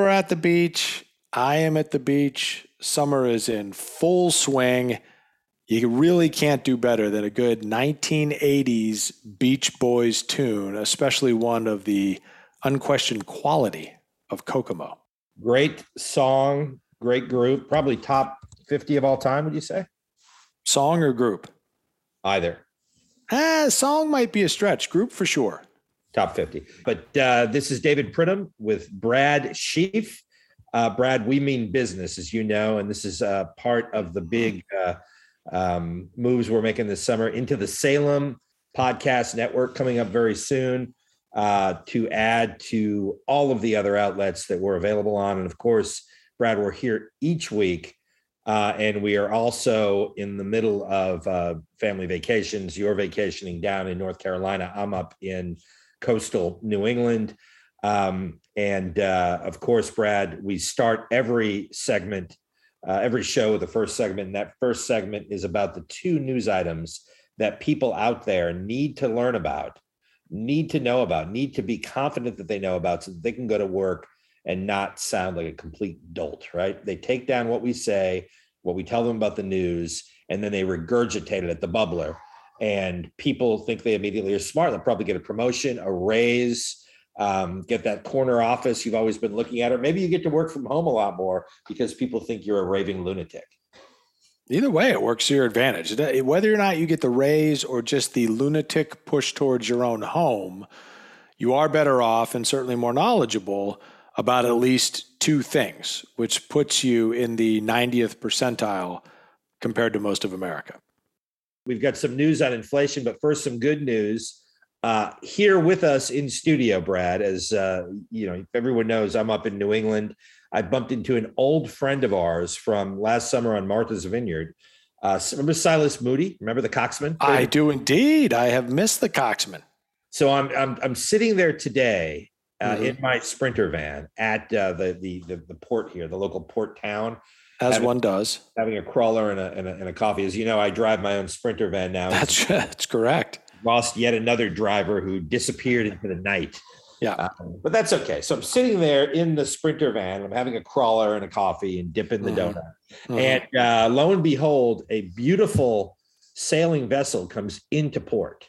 Are at the beach. I am at the beach. Summer is in full swing. You really can't do better than a good 1980s Beach Boys tune, especially one of the unquestioned quality of Kokomo. Great song, great group, probably top 50 of all time, would you say? Song or group? Either. Ah, song might be a stretch, group for sure. Top 50. But uh, this is David Pridham with Brad Sheafe. Uh, Brad, we mean business, as you know, and this is uh, part of the big uh, um, moves we're making this summer into the Salem podcast network coming up very soon uh, to add to all of the other outlets that we're available on. And of course, Brad, we're here each week. Uh, and we are also in the middle of family vacations. You're vacationing down in North Carolina. I'm up in coastal New England. Um, and uh, of course, Brad, we start every segment, uh, every show with the first segment. And that first segment is about the two news items that people out there need to learn about, need to know about, need to be confident that they know about so that they can go to work and not sound like a complete dolt, right? They take down what we say, what we tell them about the news, and then they regurgitate it at the bubbler and people think they immediately are smart. They'll probably get a promotion, a raise, um, get that corner office you've always been looking at, or maybe you get to work from home a lot more because people think you're a raving lunatic. Either way, it works to your advantage. Whether or not you get the raise or just the lunatic push towards your own home, you are better off and certainly more knowledgeable about at least two things, which puts you in the 90th percentile compared to most of America. We've got some news on inflation, but first, some good news. Uh, here with us in studio, Brad, as uh, you know, everyone knows, I'm up in New England. I bumped into an old friend of ours from last summer on Martha's Vineyard. Uh, remember Silas Moody? Remember the Coxman? I do indeed. I have missed the Coxman. So I'm I'm, I'm sitting there today uh, mm-hmm. in my Sprinter van at uh, the, the the the port here, the local port town as having, one does. Having a crawler and a, and a, and a coffee. As you know, I drive my own Sprinter van now. That's that's correct. Lost yet another driver who disappeared into the night. Yeah, um, but that's okay. So I'm sitting there in the Sprinter van. I'm having a crawler and a coffee and dipping the mm-hmm. donut. Mm-hmm. And uh, lo and behold, a beautiful sailing vessel comes into port.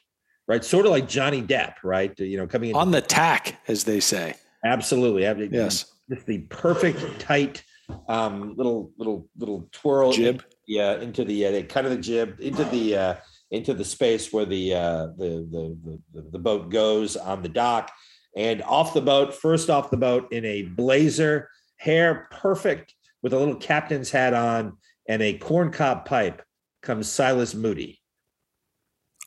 Right, sort of like Johnny Depp, right? You know, coming on the tack, as they say. Absolutely. Yes. Just the perfect tight um, little little little twirl jib. Yeah, into the uh, kind of the jib into the uh, into the space where the, uh, the, the the the boat goes on the dock, and off the boat, first off the boat in a blazer, hair perfect with a little captain's hat on and a corncob pipe comes Silas Moody.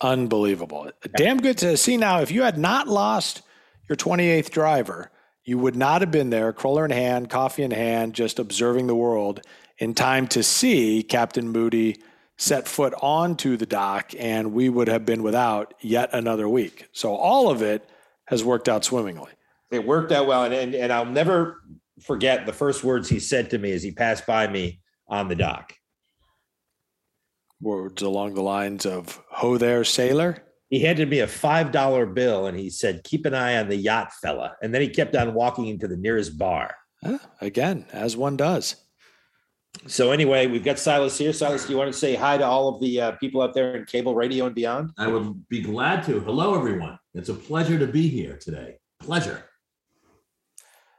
Unbelievable. Damn good to see now. If you had not lost your 28th driver, you would not have been there, crawler in hand, coffee in hand, just observing the world in time to see Captain Moody set foot onto the dock, and we would have been without yet another week. So all of it has worked out swimmingly. It worked out well, and, and, and I'll never forget the first words he said to me as he passed by me on the dock. Words along the lines of "Ho there, sailor." He handed me a five dollar bill and he said, "Keep an eye on the yacht fella." And then he kept on walking into the nearest bar. again, as one does. So anyway, we've got Silas here. Silas, do you want to say hi to all of the uh, people out there in cable radio and beyond? I would be glad to. Hello, everyone. It's a pleasure to be here today. Pleasure.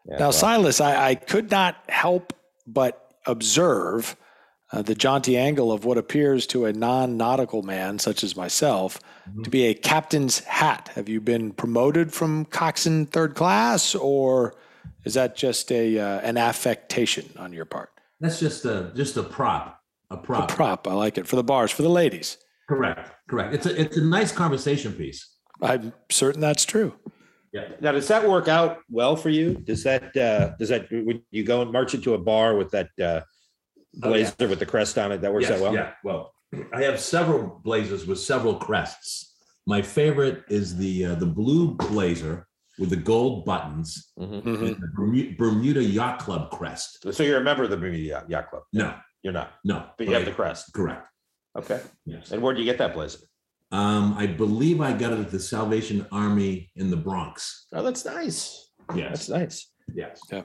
Yeah, now, well. Silas, I, I, could not help but observe uh, the jaunty angle of what appears to a non nautical man, such as myself, mm-hmm. to be a captain's hat. Have you been promoted from coxswain third class, or is that just a uh, an affectation on your part? That's just a just a prop. A prop. A prop. I like it for the bars for the ladies. Correct. Correct. It's a it's a nice conversation piece. I'm certain that's true. Yeah. Now, does that work out well for you? Does that uh, does that when you go and march into a bar with that uh, blazer oh, yeah. with the crest on it? That works yes, out well. Yeah. Well, I have several blazers with several crests. My favorite is the uh, the blue blazer with the gold buttons, mm-hmm. the Bermuda Yacht Club crest. So you're a member of the Bermuda Yacht Club? No, you're not. No, but you have the crest. Correct. Okay. Yes. And where did you get that blazer? Um, I believe I got it at the Salvation Army in the Bronx. Oh, that's nice. Yes. That's nice. Yes. Yeah.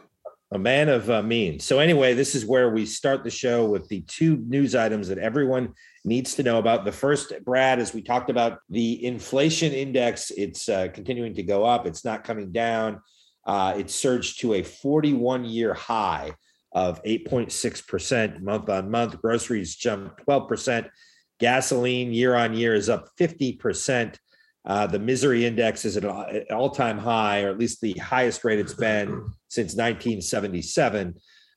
A man of uh, means. So, anyway, this is where we start the show with the two news items that everyone needs to know about. The first, Brad, as we talked about, the inflation index, it's uh, continuing to go up, it's not coming down. Uh, it surged to a 41 year high of 8.6% month on month. Groceries jumped 12%. Gasoline year on year is up 50%. Uh, the misery index is at an all time high, or at least the highest rate it's been since 1977.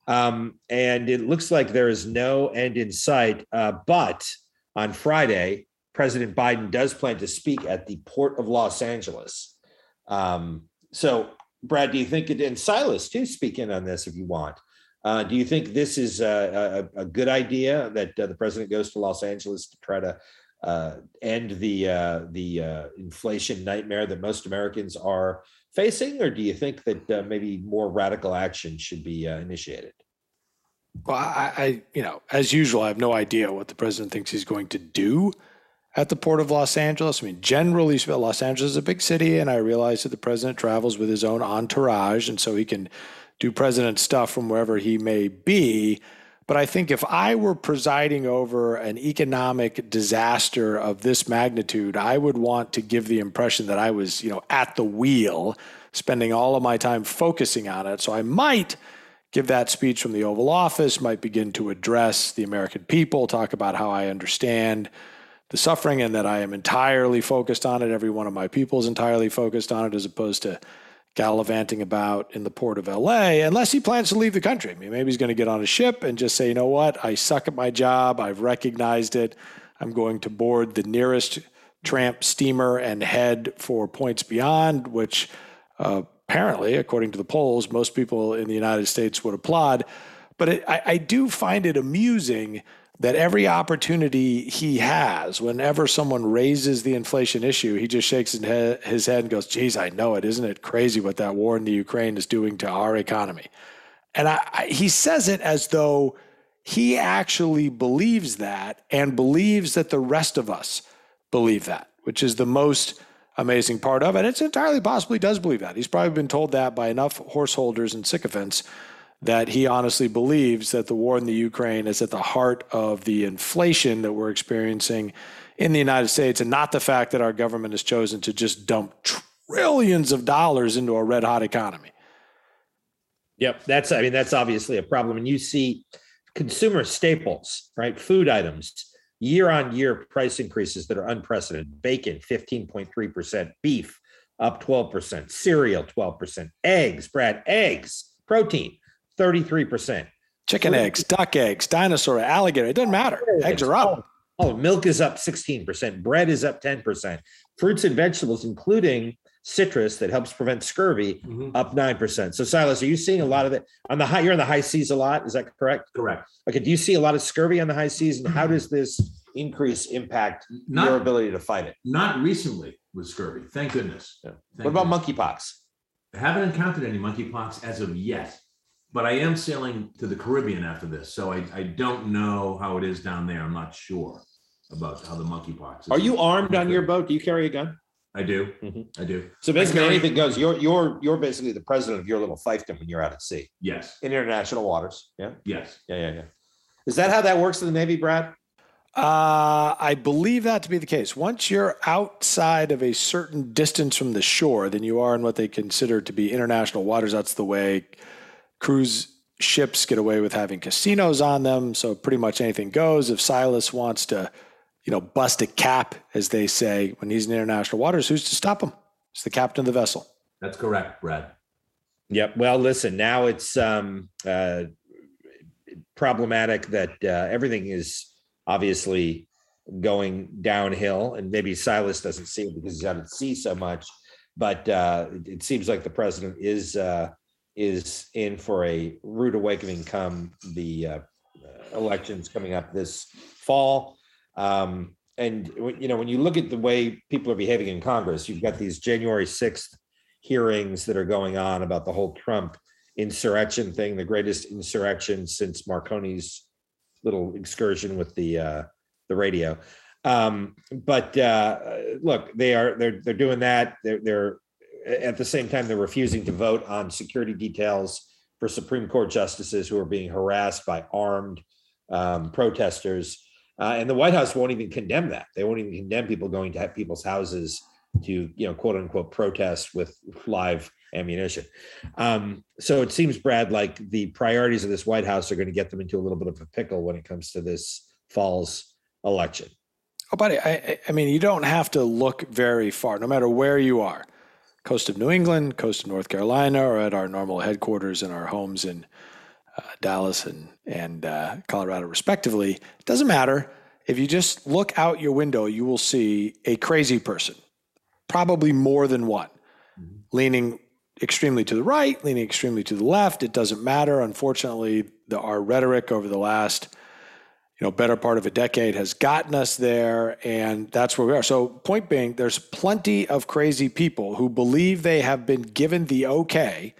Um, and it looks like there is no end in sight. Uh, but on Friday, President Biden does plan to speak at the Port of Los Angeles. Um, so, Brad, do you think it, and Silas too, speak in on this if you want. Uh, do you think this is a, a, a good idea that uh, the president goes to Los Angeles to try to uh, end the uh, the uh, inflation nightmare that most Americans are facing, or do you think that uh, maybe more radical action should be initiated? Well, I, I, you know, as usual, I have no idea what the president thinks he's going to do at the port of Los Angeles. I mean, generally, Los Angeles is a big city, and I realize that the president travels with his own entourage, and so he can do president stuff from wherever he may be. But I think if I were presiding over an economic disaster of this magnitude, I would want to give the impression that I was, you know, at the wheel, spending all of my time focusing on it. So I might give that speech from the Oval Office, might begin to address the American people, talk about how I understand the suffering and that I am entirely focused on it. Every one of my people is entirely focused on it, as opposed to gallivanting about in the port of LA, unless he plans to leave the country. I mean, maybe he's going to get on a ship and just say, you know what, I suck at my job. I've recognized it. I'm going to board the nearest tramp steamer and head for points beyond, which uh, apparently, according to the polls, most people in the United States would applaud. But it, I, I do find it amusing that every opportunity he has, whenever someone raises the inflation issue, he just shakes his head and goes, geez, I know it. Isn't it crazy what that war in the Ukraine is doing to our economy? And I, I, he says it as though he actually believes that and believes that the rest of us believe that, which is the most amazing part of it. It's entirely possible he does believe that. He's probably been told that by enough horse holders and sycophants that he honestly believes that the war in the Ukraine is at the heart of the inflation that we're experiencing in the United States and not the fact that our government has chosen to just dump trillions of dollars into a red hot economy. Yep, that's I mean that's obviously a problem and you see consumer staples, right? Food items year on year price increases that are unprecedented. Bacon 15.3%, beef up 12%, cereal 12%, eggs, Brad, eggs, protein 33%. Chicken eggs, duck eggs, dinosaur, alligator. It doesn't matter. Eggs are up. Oh, oh, milk is up 16%. Bread is up 10%. Fruits and vegetables, including citrus that helps prevent scurvy, mm-hmm. up 9%. So, Silas, are you seeing a lot of it on the high? You're on the high seas a lot. Is that correct? Correct. Okay. Do you see a lot of scurvy on the high seas? And how does this increase impact not, your ability to fight it? Not recently with scurvy. Thank goodness. Yeah. Thank what about monkeypox? I haven't encountered any monkeypox as of yet but I am sailing to the Caribbean after this, so I, I don't know how it is down there. I'm not sure about how the monkeypox. Is. Are you armed on your boat? Do you carry a gun? I do. Mm-hmm. I do. So basically, carry, anything goes. You're you're you're basically the president of your little fiefdom when you're out at sea. Yes. In international waters. Yeah. Yes. Yeah, yeah, yeah. Is that how that works in the Navy, Brad? Uh, I believe that to be the case. Once you're outside of a certain distance from the shore, then you are in what they consider to be international waters. That's the way cruise ships get away with having casinos on them, so pretty much anything goes. If Silas wants to, you know, bust a cap, as they say, when he's in international waters, who's to stop him? It's the captain of the vessel. That's correct, Brad. Yep. Well, listen, now it's um, uh, problematic that uh, everything is obviously going downhill, and maybe Silas doesn't see it because he's out at sea so much. But uh, it seems like the president is uh, is in for a rude awakening come the uh, elections coming up this fall. Um, and you know, when you look at the way people are behaving in Congress, you've got these January sixth hearings that are going on about the whole Trump insurrection thing, the greatest insurrection since Marconi's little excursion with the uh, the radio. Um, but uh, look, they are they're they're doing that. They're they're at the same time they're refusing to vote on security details for Supreme Court justices who are being harassed by armed um, protesters. Uh, and the White House won't even condemn that. They won't even condemn people going to people's houses to, you know, quote unquote, protest with live ammunition. Um, so it seems, Brad, like the priorities of this White House are going to get them into a little bit of a pickle when it comes to this fall's election. Oh, buddy, I, I mean, you don't have to look very far, no matter where you are coast of New England, coast of North Carolina, or at our normal headquarters in our homes in uh, Dallas and, and uh, Colorado, respectively. It doesn't matter. If you just look out your window, you will see a crazy person, probably more than one, mm-hmm. leaning extremely to the right, leaning extremely to the left. It doesn't matter. Unfortunately, the, our rhetoric over the last you know, better part of a decade has gotten us there, and that's where we are. So, point being, there's plenty of crazy people who believe they have been given the okay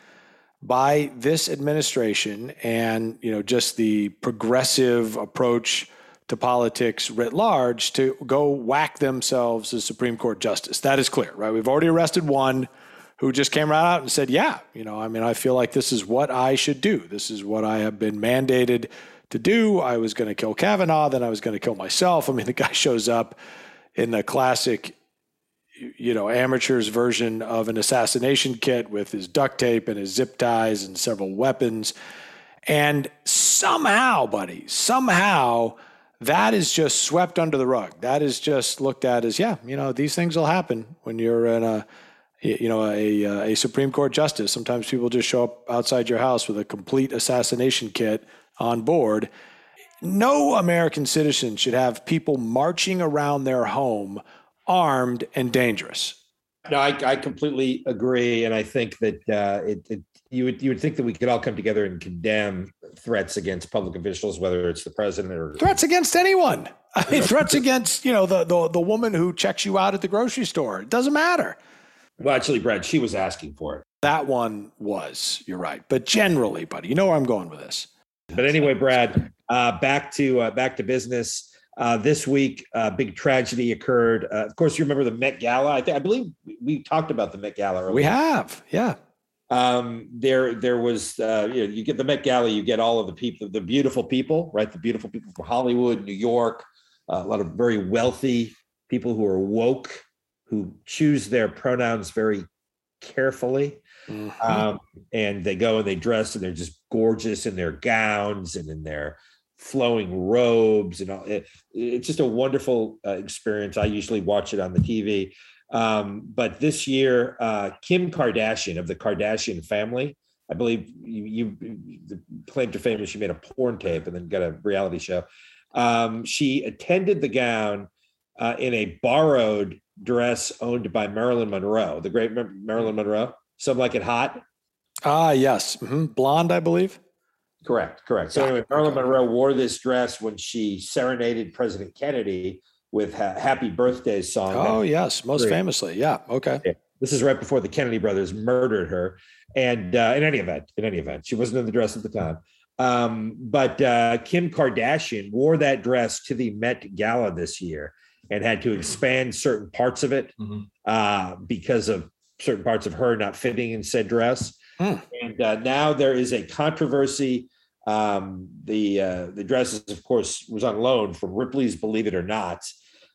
by this administration and you know just the progressive approach to politics writ large to go whack themselves as Supreme Court justice. That is clear, right? We've already arrested one who just came right out and said, "Yeah, you know, I mean, I feel like this is what I should do. This is what I have been mandated." To do. I was going to kill Kavanaugh, then I was going to kill myself. I mean, the guy shows up in the classic, you know, amateur's version of an assassination kit with his duct tape and his zip ties and several weapons. And somehow, buddy, somehow that is just swept under the rug. That is just looked at as, yeah, you know, these things will happen when you're in a, you know, a, uh, a Supreme Court justice. Sometimes people just show up outside your house with a complete assassination kit on board. No American citizen should have people marching around their home armed and dangerous. No, I, I completely agree, and I think that uh, it, it, you would you would think that we could all come together and condemn threats against public officials, whether it's the president or threats against anyone. I mean, threats against you know the, the the woman who checks you out at the grocery store. It doesn't matter. Well, actually, Brad, she was asking for it. That one was. You're right, but generally, buddy, you know where I'm going with this. But anyway, Brad, uh, back to uh, back to business. Uh, this week, uh, big tragedy occurred. Uh, of course, you remember the Met Gala. I, I believe we talked about the Met Gala. Earlier. We have, yeah. Um, there, there was. Uh, you know, you get the Met Gala. You get all of the people, the beautiful people, right? The beautiful people from Hollywood, New York. a lot of very wealthy people who are woke, who choose their pronouns very carefully. Mm-hmm. Um, and they go and they dress and they're just gorgeous in their gowns and in their flowing robes and all. It, it's just a wonderful uh, experience. I usually watch it on the TV. Um, but this year, uh, Kim Kardashian of the Kardashian family, I believe you, you the claim to fame she made a porn tape and then got a reality show. Um, she attended the gown uh, in a borrowed dress owned by Marilyn Monroe, the great Marilyn Monroe. Some like it hot. Ah, yes. Mm-hmm. Blonde, I believe. Correct, correct. So anyway, Marilyn Monroe wore this dress when she serenaded President Kennedy with ha- "Happy Birthday" song. Oh yes, most famously. Yeah. Okay. Yeah. This is right before the Kennedy brothers murdered her. And uh, in any event, in any event, she wasn't in the dress at the time. Um, but uh, Kim Kardashian wore that dress to the Met Gala this year and had to expand certain parts of it mm-hmm. uh, because of certain parts of her not fitting in said dress. Mm. And uh, now there is a controversy. Um, the uh, the dresses, of course, was on loan from Ripley's Believe It or Not.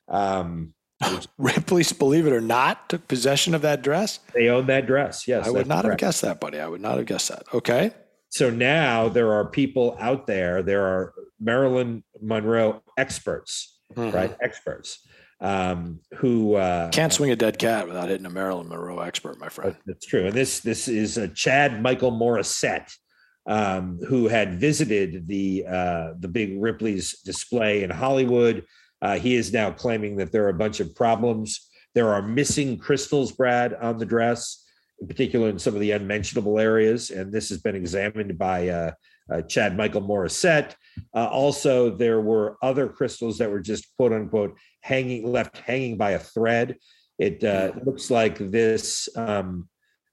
Um, Ripley's Believe It or Not took possession of that dress. They own that dress. Yes, I would not correct. have guessed that, buddy. I would not have guessed that. Okay. So now there are people out there. There are Marilyn Monroe experts, mm-hmm. right? Experts um, who uh, can't swing a dead cat without hitting a Marilyn Monroe expert, my friend. That's true. And this this is a Chad Michael Morissette, um, who had visited the uh, the big Ripley's display in Hollywood. Uh, he is now claiming that there are a bunch of problems. There are missing crystals, Brad, on the dress, in particular in some of the unmentionable areas, and this has been examined by uh, uh, Chad Michael Morissette. Uh, also, there were other crystals that were just quote unquote hanging, left hanging by a thread. It uh, looks like this um,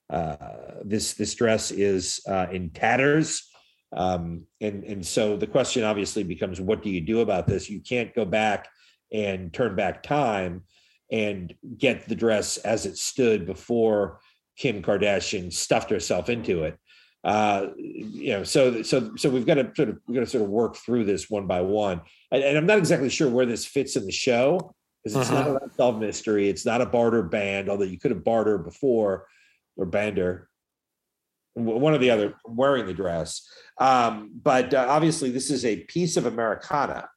uh, this this dress is uh, in tatters. Um, and and so the question obviously becomes, what do you do about this? You can't go back and turn back time and get the dress as it stood before Kim Kardashian stuffed herself into it uh, you know, so so so we've got to sort of we've got to sort of work through this one by one. And, and I'm not exactly sure where this fits in the show because it's uh-huh. not a solved mystery. It's not a barter band, although you could have barter before or bander, one or the other wearing the dress. Um, but uh, obviously, this is a piece of Americana,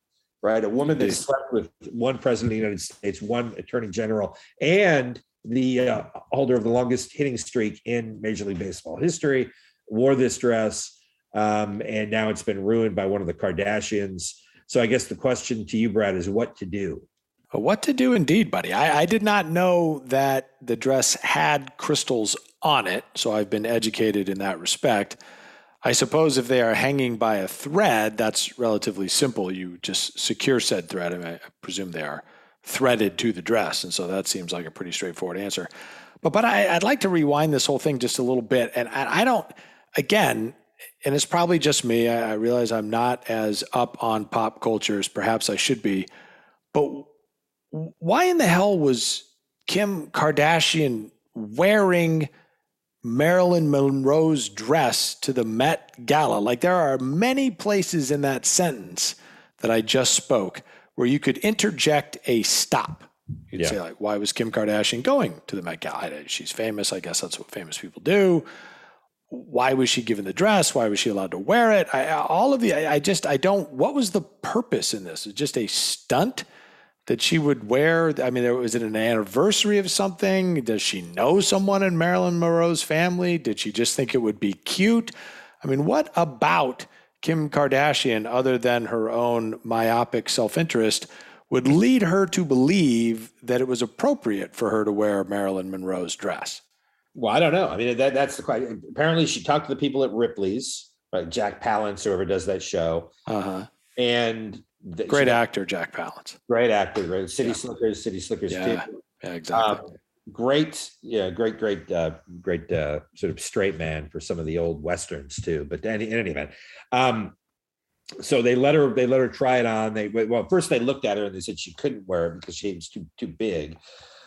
right? A woman that slept with one president of the United States, one attorney general, and the uh, holder of the longest hitting streak in Major League Baseball history wore this dress, um, and now it's been ruined by one of the Kardashians. So I guess the question to you, Brad, is what to do. What to do, indeed, buddy. I, I did not know that the dress had crystals on it, so I've been educated in that respect. I suppose if they are hanging by a thread, that's relatively simple. You just secure said thread. I, mean, I presume they are threaded to the dress, and so that seems like a pretty straightforward answer. But but I, would like to rewind this whole thing just a little bit, and I, I don't again, and it's probably just me. I, I realize I'm not as up on pop culture as perhaps I should be, but why in the hell was Kim Kardashian wearing Marilyn Monroe's dress to the Met Gala? Like there are many places in that sentence that I just spoke where you could interject a stop. You'd yeah. say like, "Why was Kim Kardashian going to the Met Gala? She's famous. I guess that's what famous people do." Why was she given the dress? Why was she allowed to wear it? I, all of the, I, I, just, I don't, what was the purpose in this? Is just a stunt that she would wear? I mean, was it an anniversary of something? Does she know someone in Marilyn Monroe's family? Did she just think it would be cute? I mean, what about Kim Kardashian, other than her own myopic self interest, would lead her to believe that it was appropriate for her to wear Marilyn Monroe's dress? Well, I don't know. I mean, that that's the question. Apparently, she talked to the people at Ripley's, like Jack Palance, whoever does that show. Uh-huh. And the, great she, actor, Jack Palance. Great actor, right? City yeah. Slickers, City Slickers yeah. too. Yeah, exactly. Um, great, yeah, great, great, uh, great, uh, sort of straight man for some of the old westerns too. But in any, in any event, um, so they let her, they let her try it on. They well, first they looked at her and they said she couldn't wear it because she was too too big.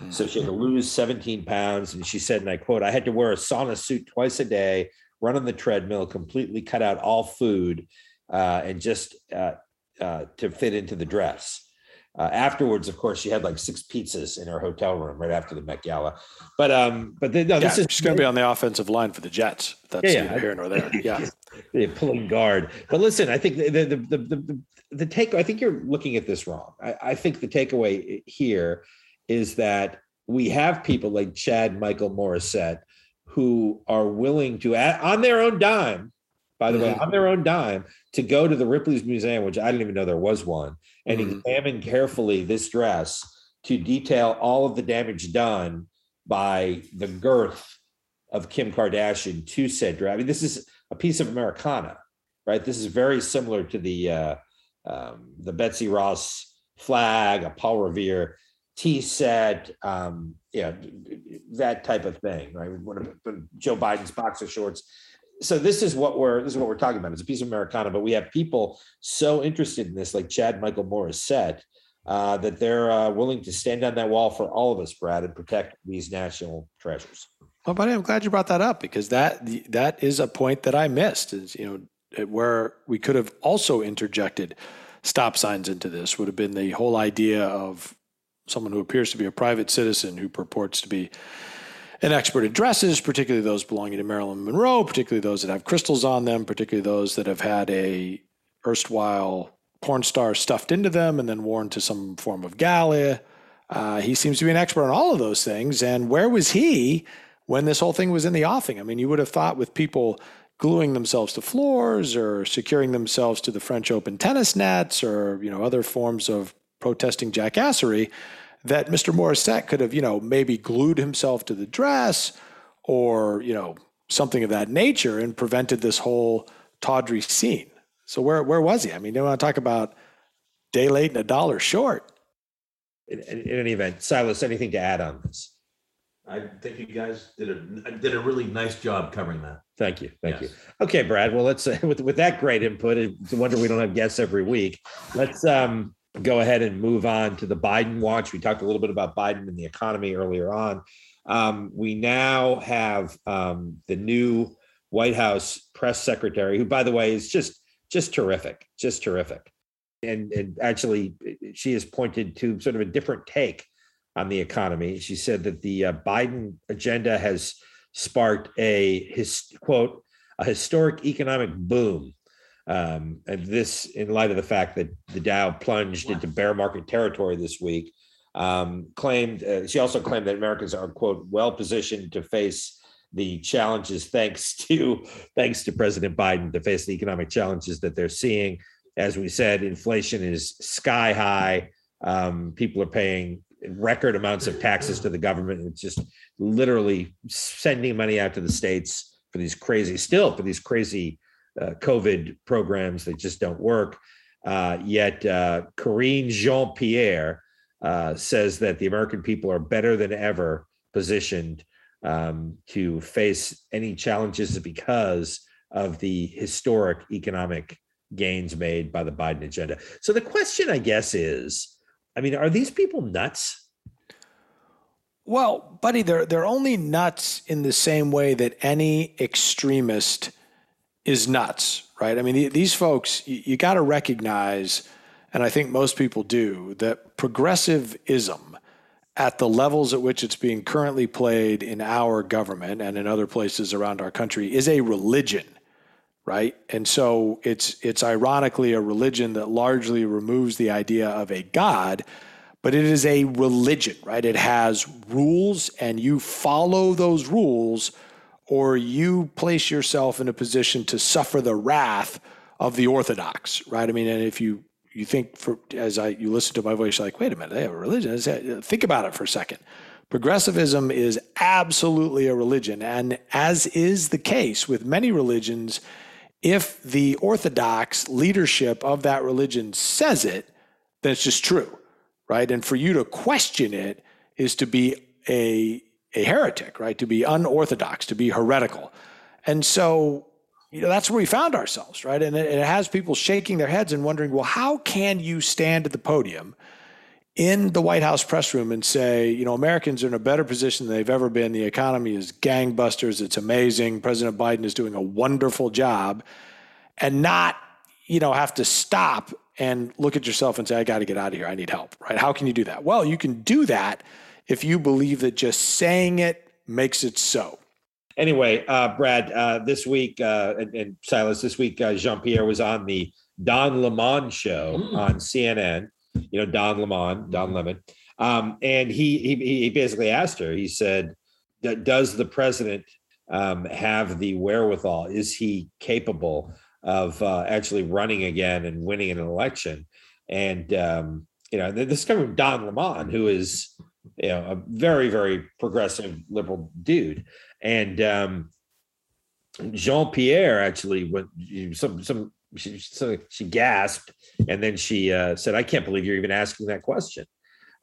So she had to lose 17 pounds. And she said, and I quote, I had to wear a sauna suit twice a day, run on the treadmill, completely cut out all food, uh, and just uh, uh, to fit into the dress. Uh, afterwards, of course, she had like six pizzas in her hotel room right after the Met Gala. But um, but the, no, yeah, this is she's going to be on the offensive line for the Jets. That's yeah, neither here nor there. Yeah, yeah, pulling guard. But listen, I think the the the the, the, the take. I think you're looking at this wrong. I, I think the takeaway here is that we have people like Chad Michael Morissette who are willing to, on their own dime, by the mm-hmm. way, on their own dime, to go to the Ripley's Museum, which I didn't even know there was one, and mm-hmm. examine carefully this dress to detail all of the damage done by the girth of Kim Kardashian to said dress. I mean, this is a piece of Americana, right? This is very similar to the uh, um, the Betsy Ross flag, a Paul Revere tea set, um, yeah, that type of thing, right? When, Joe Biden's boxer shorts. So this is what we're this is what we're talking about. It's a piece of Americana, but we have people so interested in this, like Chad Michael Morissette, uh, that they're uh, willing to stand on that wall for all of us, Brad, and protect these national treasures. Well, buddy, I'm glad you brought that up because that that is a point that I missed. Is you know where we could have also interjected stop signs into this would have been the whole idea of someone who appears to be a private citizen who purports to be an expert in dresses, particularly those belonging to Marilyn Monroe, particularly those that have crystals on them, particularly those that have had a erstwhile porn star stuffed into them and then worn to some form of gala. Uh, he seems to be an expert on all of those things. And where was he when this whole thing was in the offing? I mean, you would have thought with people gluing themselves to floors or securing themselves to the French Open tennis nets or you know other forms of protesting jackassery that Mr. Morissette could have, you know, maybe glued himself to the dress or, you know, something of that nature and prevented this whole tawdry scene. So where where was he? I mean, you want to talk about day late and a dollar short. In, in, any event, Silas, anything to add on this? I think you guys did a did a really nice job covering that. Thank you, thank yes. you. Okay, Brad. Well, let's uh, with with that great input. It's a wonder we don't have guests every week. Let's um go ahead and move on to the Biden watch. We talked a little bit about Biden and the economy earlier on. Um, we now have um, the new White House press secretary, who, by the way, is just just terrific, just terrific. And, and actually, she has pointed to sort of a different take on the economy. She said that the uh, Biden agenda has sparked a his quote a historic economic boom um, and this, in light of the fact that the Dow plunged into bear market territory this week, um, claimed uh, she also claimed that Americans are quote well positioned to face the challenges thanks to thanks to President Biden to face the economic challenges that they're seeing. As we said, inflation is sky high. Um, people are paying record amounts of taxes to the government. It's just literally sending money out to the states for these crazy, still for these crazy uh, COVID programs that just don't work. Uh, yet uh, Karine Jean Pierre uh, says that the American people are better than ever positioned um, to face any challenges because of the historic economic gains made by the Biden agenda. So the question, I guess, is I mean, are these people nuts? Well, buddy, they're they're only nuts in the same way that any extremist is nuts, right? I mean, these folks, you, you got to recognize, and I think most people do, that progressivism at the levels at which it's being currently played in our government and in other places around our country is a religion, right? And so it's it's ironically a religion that largely removes the idea of a god, but it is a religion, right? It has rules and you follow those rules or you place yourself in a position to suffer the wrath of the orthodox, right? I mean, and if you you think for as I you listen to my voice, you're like, wait a minute, they have a religion. Uh, think about it for a second. Progressivism is absolutely a religion, and as is the case with many religions, if the orthodox leadership of that religion says it, then it's just true, right? And for you to question it is to be a a heretic, right? To be unorthodox, to be heretical. And so, you know, that's where we found ourselves, right? And it, it has people shaking their heads and wondering, well, how can you stand at the podium in the White House press room and say, you know, Americans are in a better position than they've ever been. The economy is gangbusters. It's amazing. President Biden is doing a wonderful job and not, you know, have to stop and look at yourself and say, I got to get out of here. I need help, right? How can you do that? Well, you can do that if you believe that just saying it makes it so. Anyway, uh, Brad, uh, this week, uh, and, and, Silas, this week, uh, Jean Pierre was on the Don Lemon show mm. on CNN. You know, Don Lemon, Don Lemon. Um, and he, he, he basically asked her, he said, Does the president um, have the wherewithal? Is he capable of uh, actually running again and winning an election? And, um, you know, this coming from Don Lemon, who is you know, a very, very progressive liberal dude. And um, Jean Pierre actually went some some she so she gasped and then she uh, said, "I can't believe you're even asking that question."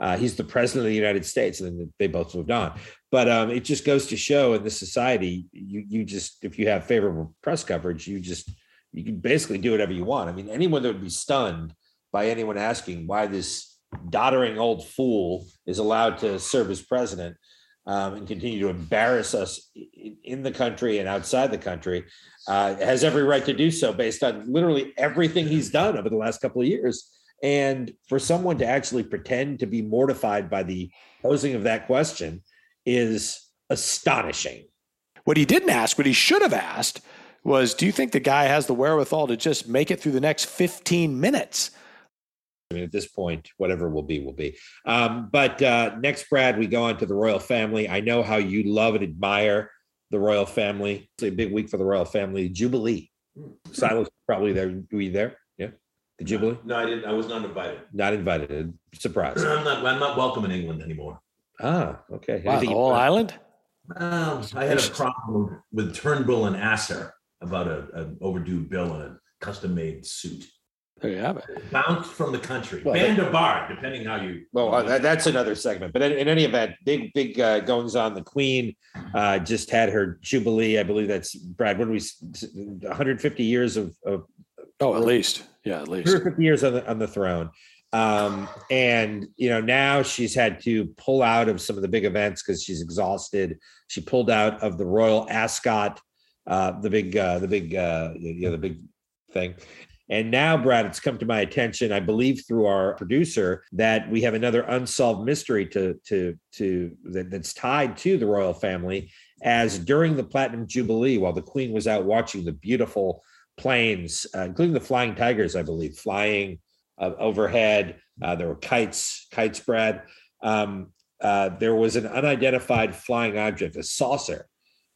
Uh, he's the president of the United States, and then they both moved on. But um, it just goes to show in this society, you you just if you have favorable press coverage, you just you can basically do whatever you want. I mean, anyone that would be stunned by anyone asking why this doddering old fool is allowed to serve as president um, and continue to embarrass us in the country and outside the country uh, has every right to do so based on literally everything he's done over the last couple of years. And for someone to actually pretend to be mortified by the posing of that question is astonishing. What he didn't ask, what he should have asked, was Do you think the guy has the wherewithal to just make it through the next 15 minutes? I mean, at this point, whatever will be, will be. Um, but uh, next, Brad, we go on to the royal family. I know how you love and admire the royal family. It's a big week for the royal family. Jubilee. Silas, probably there. Were you there? Yeah. The Jubilee? No, I didn't. I was not invited. Not invited. Surprise. I'm not. I'm not welcome in England anymore. Ah, okay. Wow, the whole island? Um, I had a problem with Turnbull and Asser about a, an overdue bill and a custom-made suit. There you have it. Bounced from the country, Well, banned or barred, depending how you. Well, uh, that, that's another segment. But in, in any event, big, big uh, goings on. The Queen uh, just had her jubilee. I believe that's Brad. What do we? s- s- 150 years of, of Oh, at least. Yeah, at least. 150 years on the on the throne. Um, and you know now she's had to pull out of some of the big events because she's exhausted. She pulled out of the Royal Ascot, uh, the big, uh, the big, uh, you know, the big thing. And now, Brad, it's come to my attention, I believe through our producer, that we have another unsolved mystery to to to that, that's tied to the royal family. As during the Platinum Jubilee, while the Queen was out watching the beautiful planes, uh, including the Flying Tigers, I believe, flying uh, overhead, uh, there were kites, kites, Brad. Um, uh, there was an unidentified flying object, a saucer,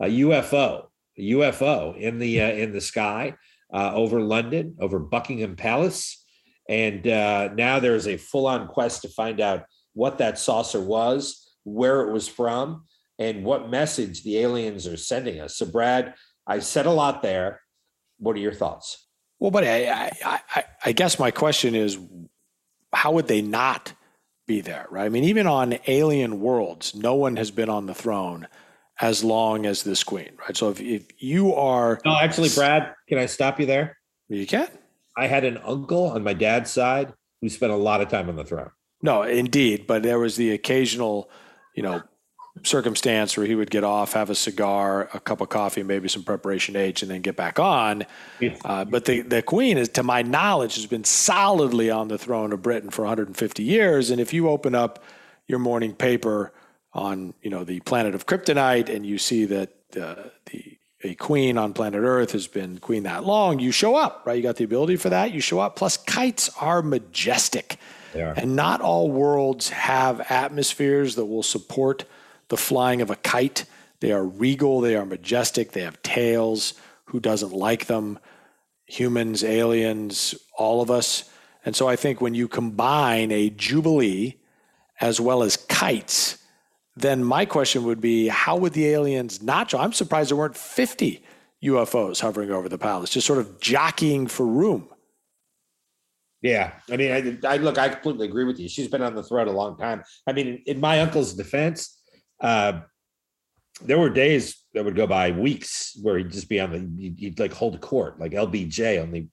a UFO, a UFO in the uh, in the sky uh, over London, over Buckingham Palace. And uh, now there's a full on quest to find out what that saucer was, where it was from, and what message the aliens are sending us. So, Brad, I said a lot there. What are your thoughts? Well, but I, I, I, I guess my question is, how would they not be there, right? I mean, even on alien worlds, no one has been on the throne as long as this queen, right? So if, if you are, No, actually, Brad, can I stop you there? you can. I had an uncle on my dad's side who spent a lot of time on the throne. No, indeed, but there was the occasional, you know, circumstance where he would get off, have a cigar, a cup of coffee, maybe some preparation H, and then get back on. Uh, but the, the Queen is, to my knowledge, has been solidly on the throne of Britain for 150 years. And if you open up your morning paper on, you know, the planet of Kryptonite, and you see that uh, the a queen on planet Earth has been queen that long, you show up, right? You got the ability for that. You show up. Plus, kites are majestic. Are. And not all worlds have atmospheres that will support the flying of a kite. They are regal, they are majestic, they have tails. Who doesn't like them? Humans, aliens, all of us. And so I think when you combine a jubilee as well as kites, then my question would be how would the aliens not show? I'm surprised there weren't 50 UFOs hovering over the palace, just sort of jockeying for room. Yeah, I mean, I, I look, I completely agree with you. She's been on the throne a long time. I mean, in, my uncle's defense, uh, there were days that would go by weeks where he'd just be on the, he'd, he'd like hold court, like LBJ, only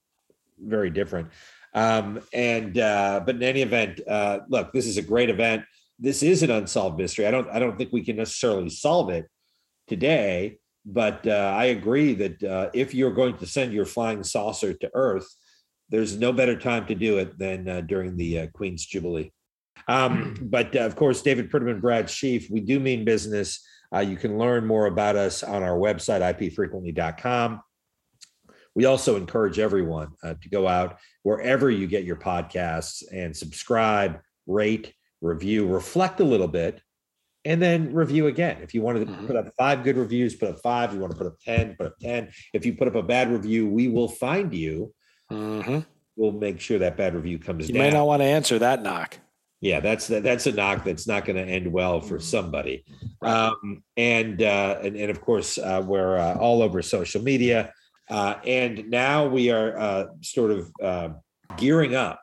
very different. Um, and uh, but in any event, uh, look, this is a great event. This is an unsolved mystery. I don't, I don't think we can necessarily solve it today. But uh, I agree that uh, if you're going to send your flying saucer to Earth, there's no better time to do it than uh, during the uh, Queen's Jubilee. Um, but uh, of course, David Pridham and Brad Sheafe, we do mean business. Uh, you can learn more about us on our website, ipfrequently.com. We also encourage everyone uh, to go out wherever you get your podcasts and subscribe, rate, review, reflect a little bit, and then review again. If you want to Mhm. put up five good reviews, put up five. You want to put up 10, put up 10. If you put up a bad review, we will find you Mm-hmm. we'll make sure that bad review comes You down. may not want to answer that knock. yeah, that's that's a knock that's not going to end well for somebody. Um, and, uh, and and of course, uh, we're uh, all over social media, uh, and now we are uh, sort of uh, gearing up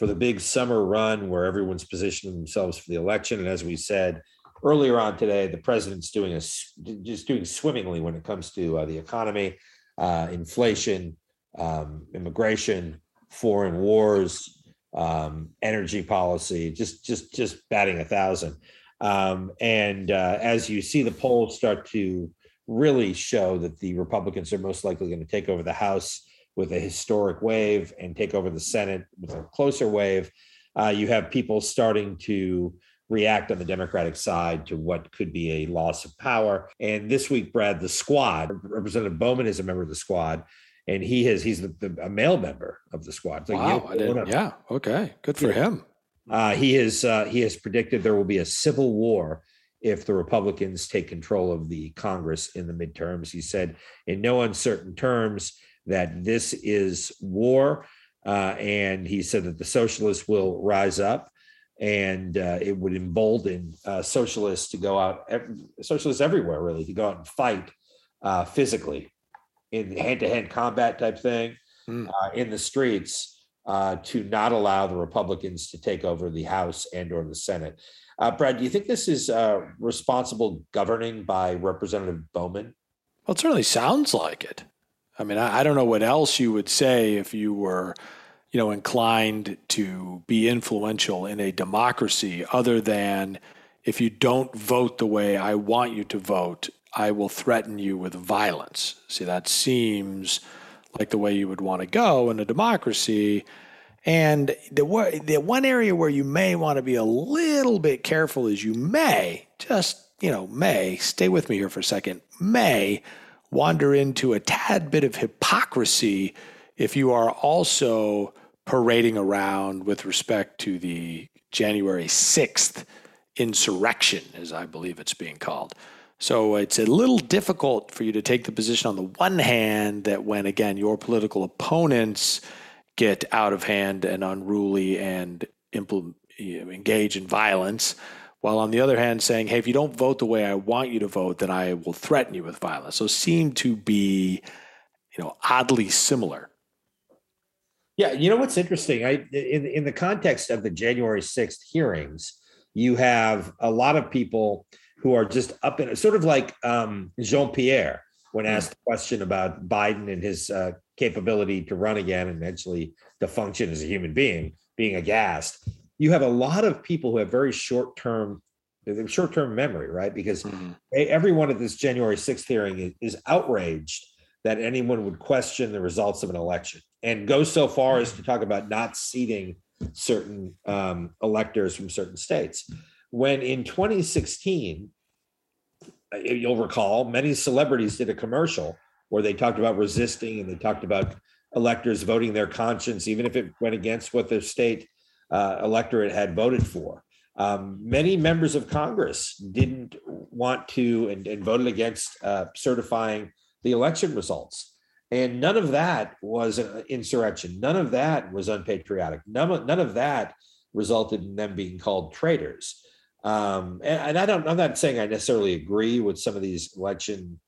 for the big summer run where everyone's positioning themselves for the election. And as we said earlier on today, the president's doing a just doing swimmingly when it comes to uh, the economy, uh, inflation, um, immigration, foreign wars, um, energy policy, just just just batting a thousand. Um, and uh, as you see the polls start to really show that the Republicans are most likely going to take over the House with a historic wave and take over the Senate with a closer wave, uh, you have people starting to react on the Democratic side to what could be a loss of power. And this week, Brad, the squad, Representative Bowman is a member of the squad, and he has he's the, the a male member of the squad. Like, wow, I didn't, yeah, okay, good for yeah. him. Uh, he has uh, he has predicted there will be a civil war if the Republicans take control of the Congress in the midterms. He said in no uncertain terms that this is war, uh, and he said that the socialists will rise up and uh, it would embolden uh, socialists to go out, socialists everywhere really, to go out and fight uh, physically in hand-to-hand combat type thing mm. in the streets uh, to not allow the Republicans to take over the House and or the Senate. Uh, Brad, do you think this is responsible governing by Representative Bowman? Well, it certainly sounds like it. I mean, I, I don't know what else you would say if you were you know, inclined to be influential in a democracy other than if you don't vote the way I want you to vote, I will threaten you with violence. See, that seems like the way you would want to go in a democracy. And the, the one area where you may want to be a little bit careful is you may, just, you know, may, stay with me here for a second, may wander into a tad bit of hypocrisy if you are also parading around with respect to the January 6th insurrection, as I believe it's being called. So it's a little difficult for you to take the position on the one hand that when, again, your political opponents get out of hand and unruly and implement, engage in violence, while on the other hand saying, hey, if you don't vote the way I want you to vote, then I will threaten you with violence. So seem to be, you know, oddly similar. Yeah, you know what's interesting? I in in the context of the January 6th hearings, you have a lot of people who are just up in sort of like um, Jean Pierre when hmm. asked a question about Biden and his uh, capability to run again and eventually to function as a human being, being aghast. You have a lot of people who have very short term short term memory, right? Because mm-hmm. everyone at this January 6th hearing is, is outraged that anyone would question the results of an election and go so far as to talk about not seating certain um, electors from certain states. When in 2016, uh, you'll recall, many celebrities did a commercial where they talked about resisting and they talked about electors voting their conscience, even if it went against what their state uh, electorate had voted for. Um, many members of Congress didn't want to and, and voted against uh, certifying the election results. And none of that was an insurrection. None of that was unpatriotic. None of, none of that resulted in them being called traitors. Um, and, and I don't, I'm not saying I necessarily agree with some of these election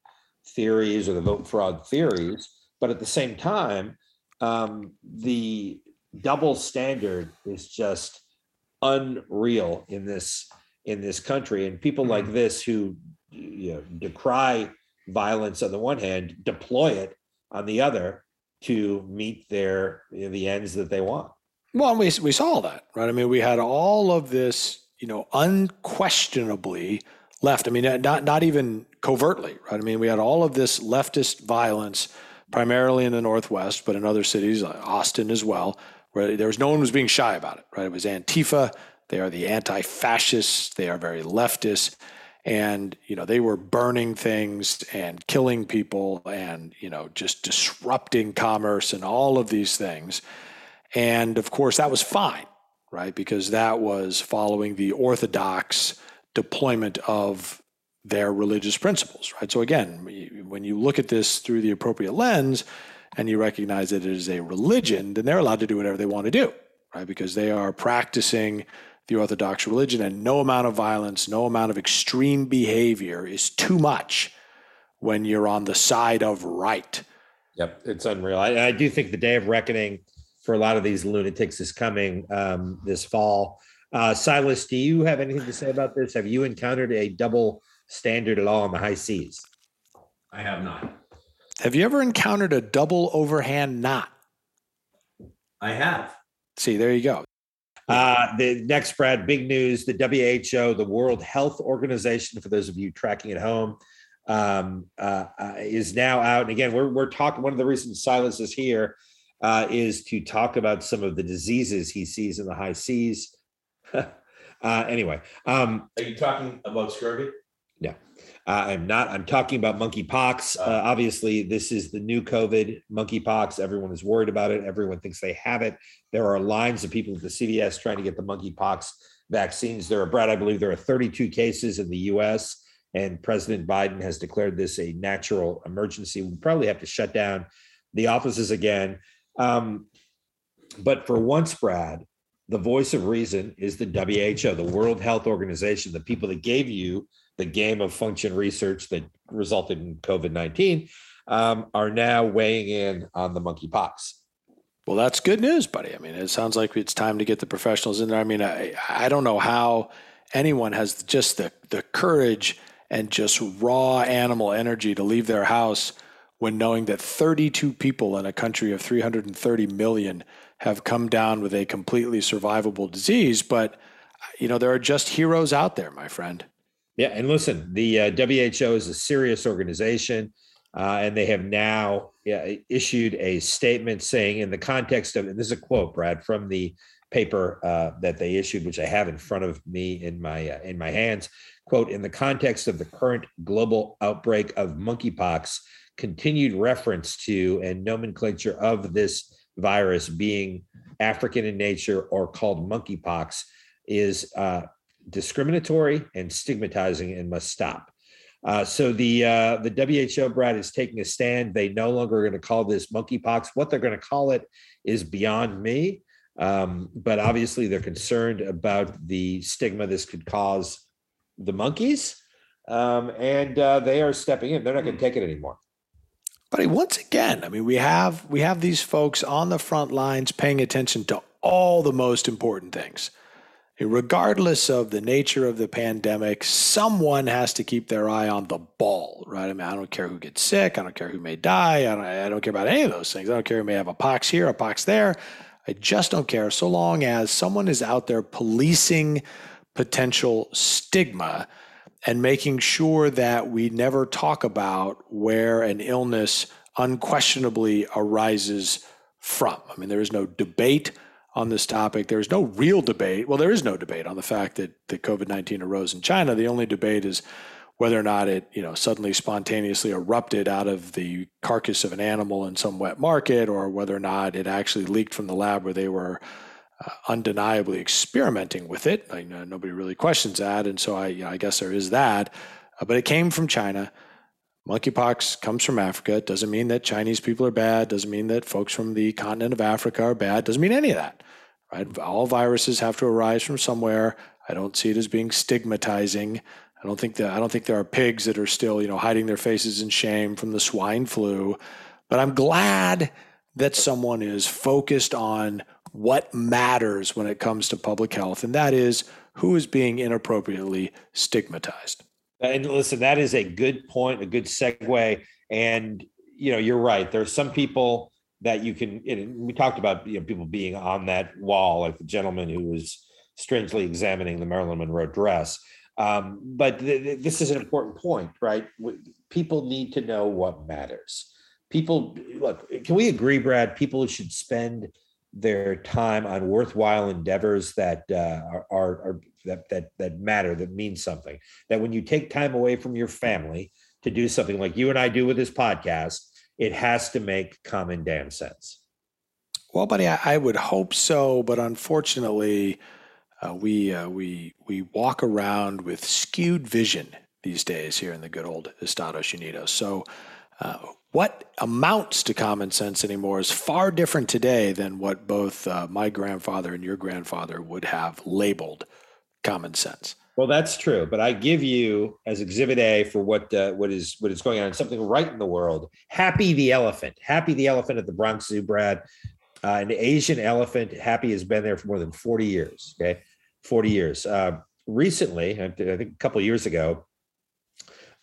theories or the vote fraud theories, but at the same time, um, the double standard is just unreal in this in this country. And people like mm-hmm. this who you know, decry violence on the one hand, deploy it on the other to meet their you know, the ends that they want. Well, we we saw that, right? I mean, we had all of this, you know, unquestionably left. I mean, not not even covertly, right? I mean, we had all of this leftist violence, primarily in the Northwest, but in other cities, like Austin as well, where there was no one was being shy about it, right? It was Antifa. They are the anti-fascists. They are very leftist and you know they were burning things and killing people and you know just disrupting commerce and all of these things and of course that was fine right because that was following the orthodox deployment of their religious principles right so again when you look at this through the appropriate lens and you recognize that it is a religion then they're allowed to do whatever they want to do right because they are practicing the Orthodox religion, and no amount of violence, no amount of extreme behavior is too much when you're on the side of right. Yep, it's unreal. I, I do think the day of reckoning for a lot of these lunatics is coming um, this fall. Uh, Silas, do you have anything to say about this? Have you encountered a double standard at all on the high seas? I have not. Have you ever encountered a double overhand knot? I have. See, there you go. Uh, the next, Brad, big news the WHO, the World Health Organization, for those of you tracking at home, um, uh, uh, is now out. And again, we're, we're talking, one of the reasons Silas is here uh, is to talk about some of the diseases he sees in the high seas. Uh, anyway, um, Are you talking about scurvy? Uh, I'm not. I'm talking about monkeypox. Uh, obviously, this is the new COVID monkeypox. Everyone is worried about it. Everyone thinks they have it. There are lines of people at the CVS trying to get the monkeypox vaccines. There are, Brad, I believe there are 32 cases in the U.S., and President Biden has declared this a natural emergency. We probably have to shut down the offices again. Um, but for once, Brad, the voice of reason is the WHO, the World Health Organization, the people that gave you the gain of function research that resulted in COVID 19 um, are now weighing in on the monkeypox. Well, that's good news, buddy. I mean, it sounds like it's time to get the professionals in there. I mean, I, I don't know how anyone has just the, the courage and just raw animal energy to leave their house when knowing that 32 people in a country of 330 million have come down with a completely survivable disease. But, you know, there are just heroes out there, my friend. Yeah, and listen, the uh, WHO is a serious organization, uh, and they have now issued a statement saying, in the context of, and this is a quote, Brad, from the paper uh, that they issued, which I have in front of me in my uh, in my hands. Quote: In the context of the current global outbreak of monkeypox, continued reference to and nomenclature of this virus being African in nature or called monkeypox is uh, discriminatory and stigmatizing and must stop. Uh, so the uh, the WHO, Brad, is taking a stand. They no longer are going to call this monkeypox. What they're going to call it is beyond me. Um, but obviously, they're concerned about the stigma this could cause the monkeys, um, and uh, they are stepping in. They're not going to take it anymore. But once again, I mean, we have we have these folks on the front lines paying attention to all the most important things regardless of the nature of the pandemic, someone has to keep their eye on the ball, right? I mean, I don't care who gets sick. I don't care who may die. I don't, I don't care about any of those things. I don't care who may have a pox here, a pox there. I just don't care so long as someone is out there policing potential stigma and making sure that we never talk about where an illness unquestionably arises from. I mean, there is no debate on this topic. There is no real debate. Well, there is no debate on the fact that, that COVID 19 arose in China. The only debate is whether or not it, you know, suddenly spontaneously erupted out of the carcass of an animal in some wet market, or whether or not it actually leaked from the lab where they were uh, undeniably experimenting with it. I, nobody really questions that, and so I, you know, I guess there is that. Uh, but it came from China. Monkeypox comes from Africa. It doesn't mean that Chinese people are bad. Doesn't mean that folks from the continent of Africa are bad. Doesn't mean any of that. Right? All viruses have to arise from somewhere. I don't see it as being stigmatizing. I don't think that I don't think there are pigs that are still, you know, hiding their faces in shame from the swine flu. But I'm glad that someone is focused on what matters when it comes to public health, and that is who is being inappropriately stigmatized. And listen, that is a good point, a good segue. And you know, you're right. There are some people that you can. We talked about you know people being on that wall, like the gentleman who was strangely examining the Marilyn Monroe dress. Um, but th- th- this is an important point, right? People need to know what matters. People look. Can we agree, Brad? People should spend their time on worthwhile endeavors that uh, are, are, are that that that matter that means something that when you take time away from your family to do something like you and I do with this podcast it has to make common damn sense. Well buddy I, I would hope so but unfortunately uh, we uh, we we walk around with skewed vision these days here in the good old Estados Unidos. So uh, what amounts to common sense anymore is far different today than what both uh, my grandfather and your grandfather would have labeled common sense. Well, that's true, but I give you as Exhibit A for what uh, what is what is going on, something right in the world. Happy the elephant, Happy the elephant at the Bronx Zoo, Brad, uh, an Asian elephant. Happy has been there for more than forty years. Okay, forty years. Uh, recently, I think a couple years ago,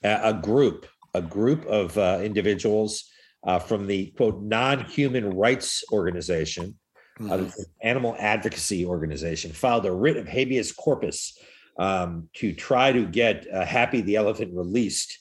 a group a group of uh, individuals uh, from the quote non-human rights organization uh, mm-hmm. animal advocacy organization filed a writ of habeas corpus um, to try to get uh, Happy the Elephant released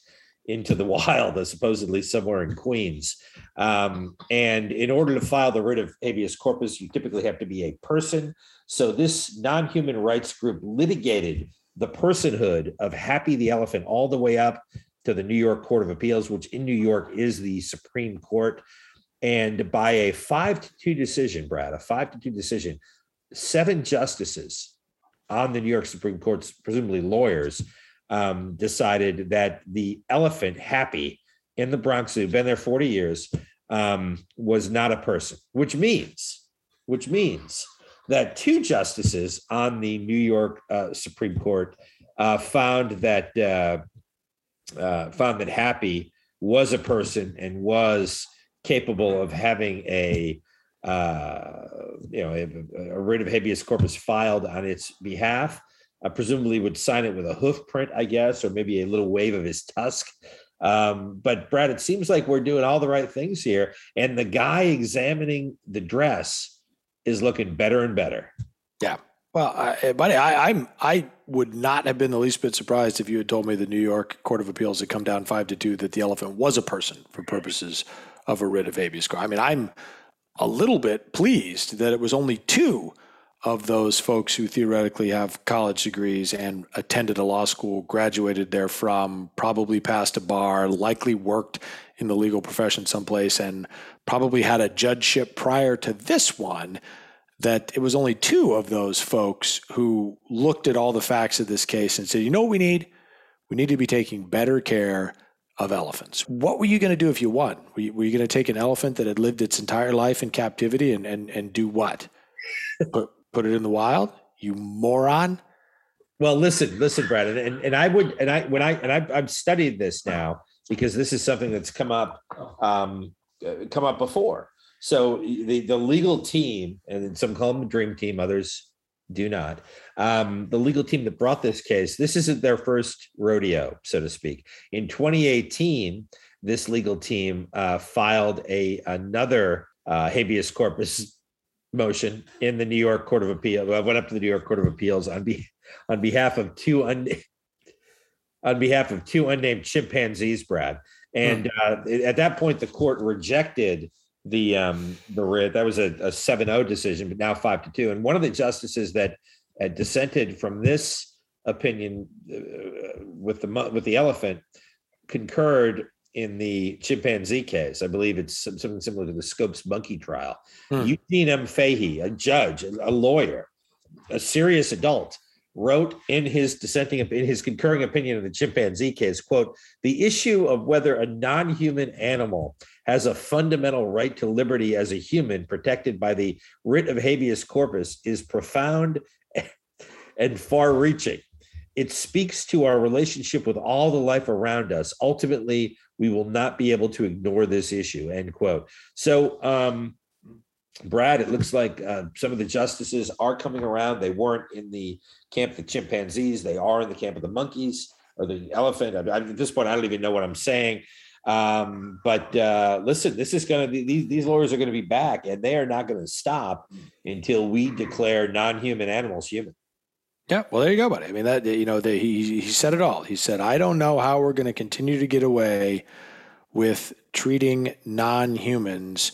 into the wild, supposedly somewhere in Queens. Um, and in order to file the writ of habeas corpus, you typically have to be a person. So this non human rights group litigated the personhood of Happy the Elephant all the way up to the New York Court of Appeals, which in New York is the Supreme Court. And by a five to two decision, Brad, a five to two decision, seven justices on the New York Supreme Court's presumably lawyers um, decided that the elephant, Happy, in the Bronx Zoo, been there 40 years, um, was not a person, which means, which means that two justices on the New York uh, Supreme Court uh, found that uh, uh found that Happy was a person and was capable of having a uh, you know a, a writ of habeas corpus filed on its behalf. Uh, presumably would sign it with a hoof print, I guess, or maybe a little wave of his tusk. Um, but Brad, it seems like we're doing all the right things here, and the guy examining the dress is looking better and better. Yeah. Well, I, buddy, I, I'm I would not have been the least bit surprised if you had told me the New York Court of Appeals had come down five to two that the elephant was a person for purposes of a writ of habeas corpus. I mean, I'm a little bit pleased that it was only two of those folks who theoretically have college degrees and attended a law school, graduated there from, probably passed a bar, likely worked in the legal profession someplace, and probably had a judgeship prior to this one. That it was only two of those folks who looked at all the facts of this case and said, you know what we need? We need to be taking better care of elephants. What were you going to do if you won? Were you, you going to take an elephant that had lived its entire life in captivity and, and, and do what? put, put it in the wild? You moron. Well, listen, listen, Brad, and, and I would, and I, when I, and I've, I've studied this now because this is something that's come up, um, uh, come up before. So the, the legal team, and some call them the dream team, others do not. Um, the legal team that brought this case, this isn't their first rodeo, so to speak. In 2018, this legal team uh, filed a another uh, habeas corpus motion in the New York Court of Appeal. I went up to the New York Court of Appeals on be on behalf of two un, on behalf of two unnamed chimpanzees, Brad. And hmm. uh, at that point, the court rejected the um, the writ. That was a, a 7-0 decision, but now five to two. And one of the justices that uh, dissented from this opinion uh, with the with the elephant concurred in the chimpanzee case. I believe it's something similar to the Scopes monkey trial. Hmm. Eugene M. Fahey, a judge, a lawyer, a serious adult, wrote in his dissenting in his concurring opinion of the chimpanzee case quote the issue of whether a non-human animal has a fundamental right to liberty as a human protected by the writ of habeas corpus is profound and far reaching it speaks to our relationship with all the life around us. Ultimately we will not be able to ignore this issue end quote. So um, Brad, it looks like uh, some of the justices are coming around. They weren't in the camp of the chimpanzees. They are in the camp of the monkeys or the elephant. I, I, at this point, I don't even know what I'm saying. Um, but uh, listen, this is going to be these, these lawyers are going to be back, and they are not going to stop until we declare non-human animals human. Yeah, well, there you go, buddy. I mean, that you know, the, he he said it all. He said, "I don't know how we're going to continue to get away with treating non-humans."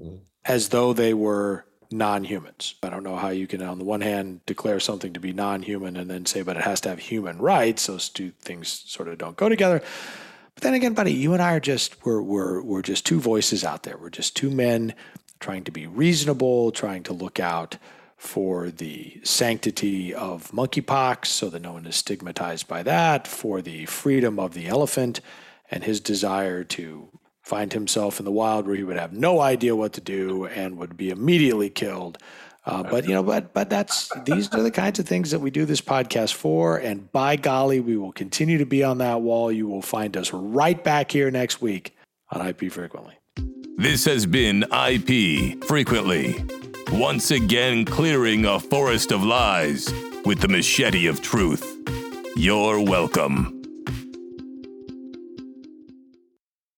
Mm as though they were non-humans. I don't know how you can, on the one hand, declare something to be non-human and then say, but it has to have human rights. Those two things sort of don't go together. But then again, buddy, you and I are just we're we're we're just two voices out there. We're just two men trying to be reasonable, trying to look out for the sanctity of monkeypox so that no one is stigmatized by that, for the freedom of the elephant and his desire to find himself in the wild where he would have no idea what to do and would be immediately killed. Uh, but you know, but but that's these are the kinds of things that we do this podcast for. And by golly, we will continue to be on that wall. You will find us right back here next week on IP Frequently. This has been IP Frequently, once again clearing a forest of lies with the machete of truth. You're welcome.